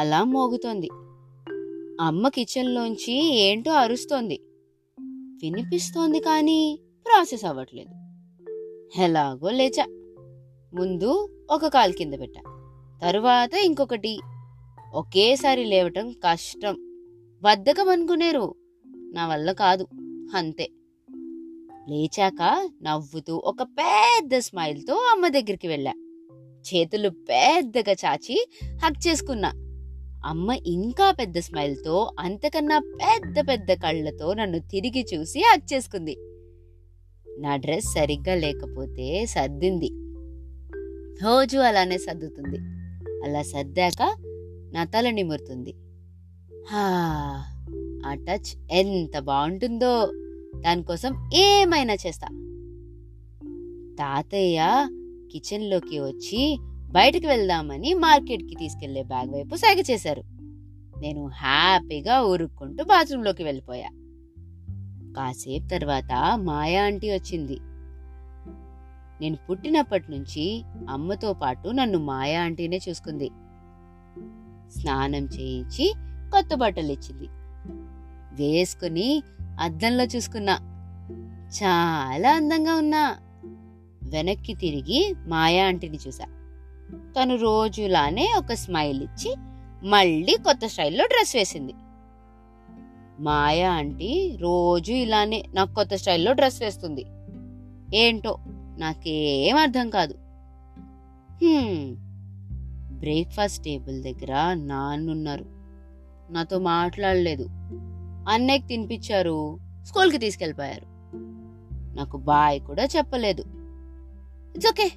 అలా మోగుతోంది. అమ్మ కిచెన్లోంచి ఏంటో అరుస్తోంది. వినిపిస్తోంది కానీ ప్రాసెస్ అవ్వట్లేదు. ఎలాగో లేచా. ముందు ఒక కాలు కింద పెట్టా. తరువాత ఇంకొకటి. ఒకేసారి లేవటం కష్టం. బద్ధకం అనుకునేరు. నా వల్ల కాదు. అంతే. లేచాక నవ్వుతూ ఒక పెద్ద స్మైల్తో అమ్మ దగ్గరికి వెళ్ళా. చేతులు పెద్దగా చాచి హక్ చేసుకున్నా. అమ్మ ఇంకా పెద్ద స్మైల్తో అంతకన్నా పెద్ద పెద్ద కళ్ళతో నన్ను తిరిగి చూసి అచ్చేసుకుంది నా డ్రెస్ సరిగ్గా లేకపోతే సర్దింది. రోజు అలానే సర్దుతుంది. అలా సర్దాక నా తల నిమురుతుంది. హా ఆ టచ్ ఎంత బాగుంటుందో దానికోసం ఏమైనా చేస్తా. తాతయ్య కిచెన్లోకి వచ్చి బయటకు వెళ్దామని మార్కెట్కి తీసుకెళ్ళే బ్యాగ్ వైపు సైగ చేశారు. నేను హ్యాపీగా ఊరుక్కుంటూ బాత్రూంలోకి వెళ్ళిపోయా. కాసేపు తర్వాత మాయా ఆంటీ వచ్చింది. నేను పుట్టినప్పటి నుంచి అమ్మతో పాటు నన్ను మాయా ఆంటీనే చూసుకుంది. స్నానం చేయించి కొత్త బట్టలు ఇచ్చింది. వేసుకుని అద్దంలో చూసుకున్నా. చాలా అందంగా ఉన్నా. వెనక్కి తిరిగి మాయా ఆంటీని చూసా. తను రోజులానే ఒక స్మైల్ ఇచ్చి మళ్ళీ కొత్త స్టైల్లో డ్రెస్ వేసింది. మాయా ఆంటీ రోజు ఇలానే నాకు కొత్త స్టైల్లో డ్రెస్ వేస్తుంది. ఏంటో నాకేం అర్థం కాదు. బ్రేక్ఫాస్ట్ టేబుల్ దగ్గర నాన్నున్నారు. నాతో మాట్లాడలేదు. అన్నయ్యకి తినిపించారు స్కూల్కి తీసుకెళ్ళిపోయారు. నాకు బాయ్ కూడా చెప్పలేదు. It's okay.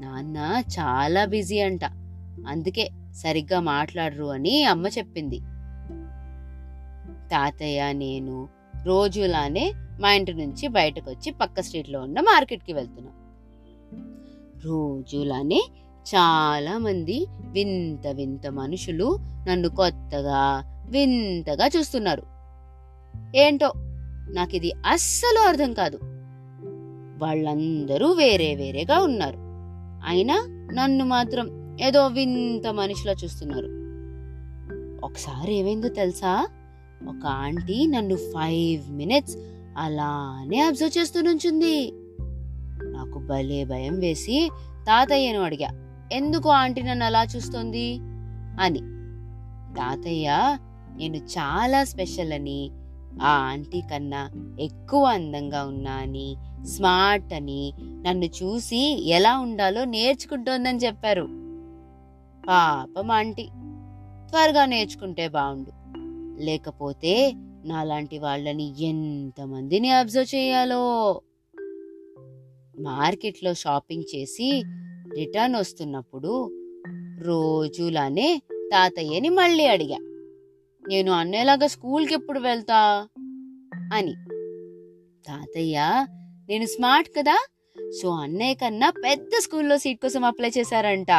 నాన్న చాలా బిజీ అంట. అందుకే సరిగ్గా మాట్లాడరు అని అమ్మ చెప్పింది. తాతయ్య నేను రోజులానే మా ఇంటి నుంచి బయటకు వచ్చి పక్క స్ట్రీట్లో ఉన్న మార్కెట్కి వెళ్తున్నాం. రోజులానే చాలా మంది వింత వింత మనుషులు నన్ను కొత్తగా వింతగా చూస్తున్నారు. ఏంటో నాకు ఇది అస్సలు అర్థం కాదు. వాళ్ళందరూ వేరే వేరేగా ఉన్నారు. అయినా నన్ను మాత్రం ఏదో వింత మనిషిలా చూస్తున్నారు. ఒకసారి ఏమైందో తెలుసా? ఒక ఆంటీ నన్ను ఫైవ్ మినిట్స్ అలానే అబ్జర్వ్ చేస్తూ నుంచింది. నాకు భలే భయం వేసి తాతయ్యను అడిగా ఎందుకు ఆంటీ నన్ను అలా చూస్తోంది? అని. తాతయ్య నేను చాలా స్పెషల్ అని. ఆ ఆంటీ కన్నా ఎక్కువ అందంగా ఉన్నా అని స్మార్ట్ అని నన్ను చూసి ఎలా ఉండాలో నేర్చుకుంటోందని చెప్పారు. పాపం ఆంటీ. త్వరగా నేర్చుకుంటే బాగుండు లేకపోతే నాలాంటి వాళ్ళని ఎంతమందిని అబ్జర్వ్ చేయాలో? మార్కెట్లో షాపింగ్ చేసి రిటర్న్ వస్తున్నప్పుడు రోజులానే తాతయ్యని మళ్ళీ అడిగా. నేను అన్నయ్యలాగా స్కూల్కి ఎప్పుడు వెళ్తా? అని. తాతయ్య నేను స్మార్ట్ కదా? సో అన్నయ్య కన్నా పెద్ద స్కూల్లో సీట్ కోసం అప్లై చేశారంట.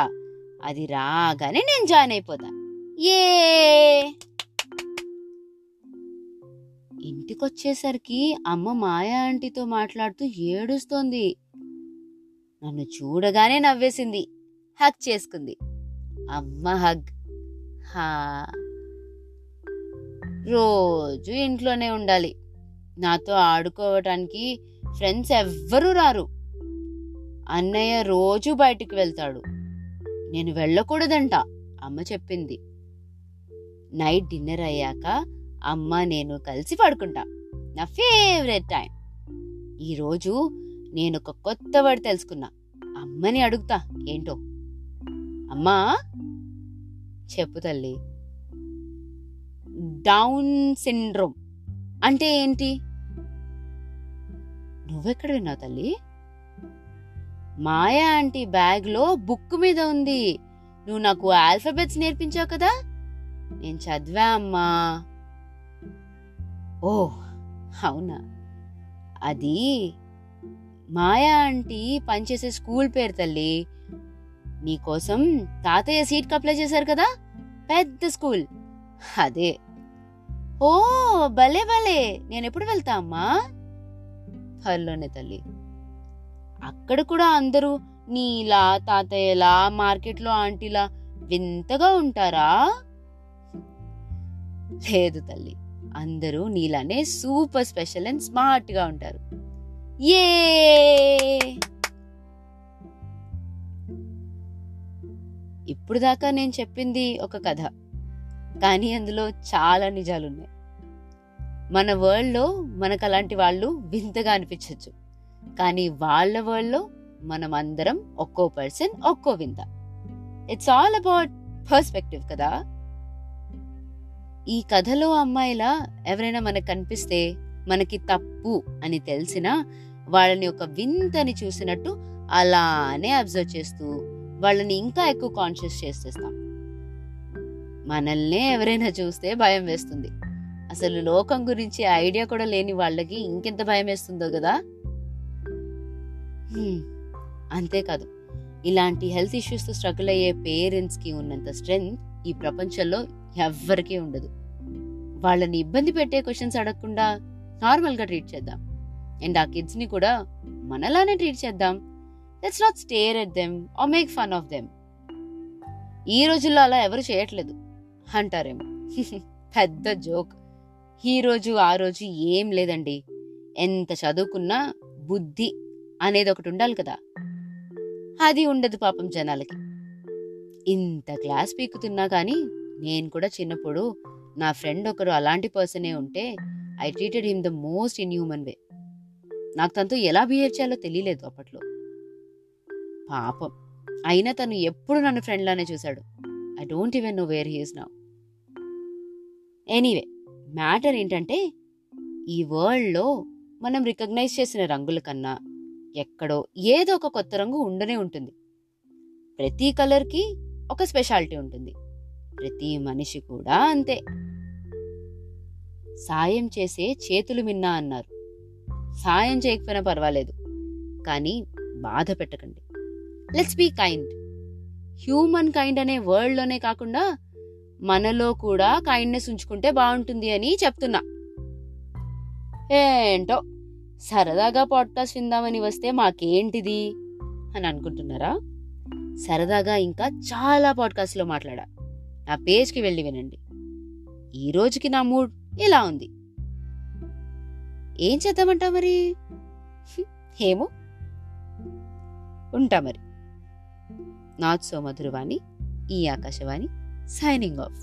అది రాగానే నేను జాయిన్ అయిపోతా. ఏ ఇంటికొచ్చేసరికి అమ్మ మాయా ఆంటీతో మాట్లాడుతూ ఏడుస్తోంది. నన్ను చూడగానే నవ్వేసింది. హగ్ చేసుకుంది. అమ్మ హగ్. హా! రోజు ఇంట్లోనే ఉండాలి. నాతో ఆడుకోవటానికి ఫ్రెండ్స్ ఎవ్వరూ రారు. అన్నయ్య రోజు బయటికి వెళ్తాడు. నేను వెళ్ళకూడదంట అమ్మ చెప్పింది. నైట్ డిన్నర్ అయ్యాక అమ్మ నేను కలిసి పడుకుంటా. నా ఫేవరెట్ టైం. ఈరోజు నేను ఒక కొత్త వర్డ్ తెలుసుకున్నా. అమ్మని అడుగుతా ఏంటో? అమ్మా? చెప్పు తల్లి. Down syndrome. అంటే ఏంటి? నువ్వెక్కడ విన్నావు తల్లి? మాయా ఆంటీ బ్యాగ్లో బుక్ మీద ఉంది. నువ్వు నాకు ఆల్ఫాబెట్స్ నేర్పించావు కదా? నేను చదివా అమ్మా. ఓ అవునా. అది మాయా ఆంటీ పనిచేసే స్కూల్ పేరు తల్లి. నీకోసం తాతయ్య సీట్కి అప్లై చేశారు కదా? పెద్ద స్కూల్. అదే. ఓ భలే భలే. నేను ఎప్పుడు వెళ్తా అమ్మా? త్వరలోనే తల్లి. అక్కడ కూడా అందరూ నీలా తాతయ్యలా మార్కెట్లో ఆంటీలా వింతగా ఉంటారా? లేదు తల్లి. అందరూ నీలానే సూపర్ స్పెషల్ అండ్ స్మార్ట్గా ఉంటారు. ఏ ఇప్పుడు దాకా నేను చెప్పింది ఒక కథ. కానీ అందులో చాలా నిజాలు ఉన్నాయి మన వరల్డ్లో మనకు అలాంటి వాళ్ళు వింతగా అనిపించవచ్చు కానీ వాళ్ళ వరల్డ్లో మనం అందరం ఒక్కో పర్సన్ ఒక్కో వింత. ఇట్స్ ఆల్ అబౌట్ పర్స్పెక్టివ్ కదా? ఈ కథలో అమ్మాయిలా ఎవరైనా మనకు కనిపిస్తే మనకి తప్పు అని తెలిసినా వాళ్ళని ఒక వింతని చూసినట్టు అలానే అబ్జర్వ్ చేస్తూ వాళ్ళని ఇంకా ఎక్కువ కాన్షియస్ చేసేస్తాం. మనల్నే ఎవరైనా చూస్తే భయం వేస్తుంది. అసలు లోకం గురించి ఐడియా కూడా లేని వాళ్ళకి ఇంకెంత భయం వేస్తుందో కదా? అంతేకాదు ఇలాంటి హెల్త్ ఇష్యూస్తో స్ట్రగుల్ అయ్యే పేరెంట్స్కి ఉన్నంత స్ట్రెంగ్త్ ఈ ప్రపంచంలో ఎవ్వరికీ ఉండదు. వాళ్ళని ఇబ్బంది పెట్టే క్వశ్చన్స్ అడగకుండా నార్మల్గా ట్రీట్ చేద్దాం. అండ్ ఆ కిడ్స్ని కూడా మనలానే ట్రీట్ చేద్దాం. Let's not stare at them or make fun of them. ఈ రోజుల్లో అలా ఎవరు చేయట్లేదు. అంటారేమో. పెద్ద జోక్. ఈ రోజు ఆ రోజు ఏం లేదండి. ఎంత చదువుకున్నా బుద్ధి అనేది ఒకటి ఉండాలి కదా. అది ఉండదు పాపం జనాలకి. ఇంత క్లాస్ పీకుతున్నా కానీ నేను కూడా చిన్నప్పుడు నా ఫ్రెండ్ ఒకరు అలాంటి పర్సనే ఉంటే I treated him the most inhuman way. నాకు తనతో ఎలా బిహేవ్ చేయాలో తెలియలేదు అప్పట్లో. పాపం. అయినా తను ఎప్పుడు నన్ను ఫ్రెండ్లానే చూశాడు. I don't even know where he's now. Anyway matter ఏంటంటే ఈ వరల్డ్లో మనం రికగ్నైజ్ చేసిన రంగుల కన్నా ఎక్కడో ఏదో ఒక కొత్త రంగు ఉండనే ఉంటుంది. ప్రతి కలర్కి ఒక స్పెషాలిటీ ఉంటుంది. ప్రతి మనిషి కూడా అంతే. సాయం చేసే చేతులు మిన్నా అన్నారు. సాయం చేయకపోయినా పర్వాలేదు. కానీ బాధ పెట్టకండి. Let's be kind human kind అనే వరల్డ్లోనే కాకుండా మనలో కూడా కైండ్నెస్ ఉంచుకుంటే బాగుంటుంది అని చెప్తున్నా. ఏంటో సరదాగా పాడ్కాస్ట్ విందామని వస్తే మాకేంటిది? అని అనుకుంటున్నారా? సరదాగా ఇంకా చాలా పాడ్కాస్ట్లో మాట్లాడా. నా పేజ్కి వెళ్ళి వినండి. ఈ రోజుకి నా మూడ్ ఇలా ఉంది? ఏం చేద్దామంటా మరి? ఏమో. ఉంటా మరి. నాట్ సో మధురవాణి ఈ ఆకాశవాణి. Signing off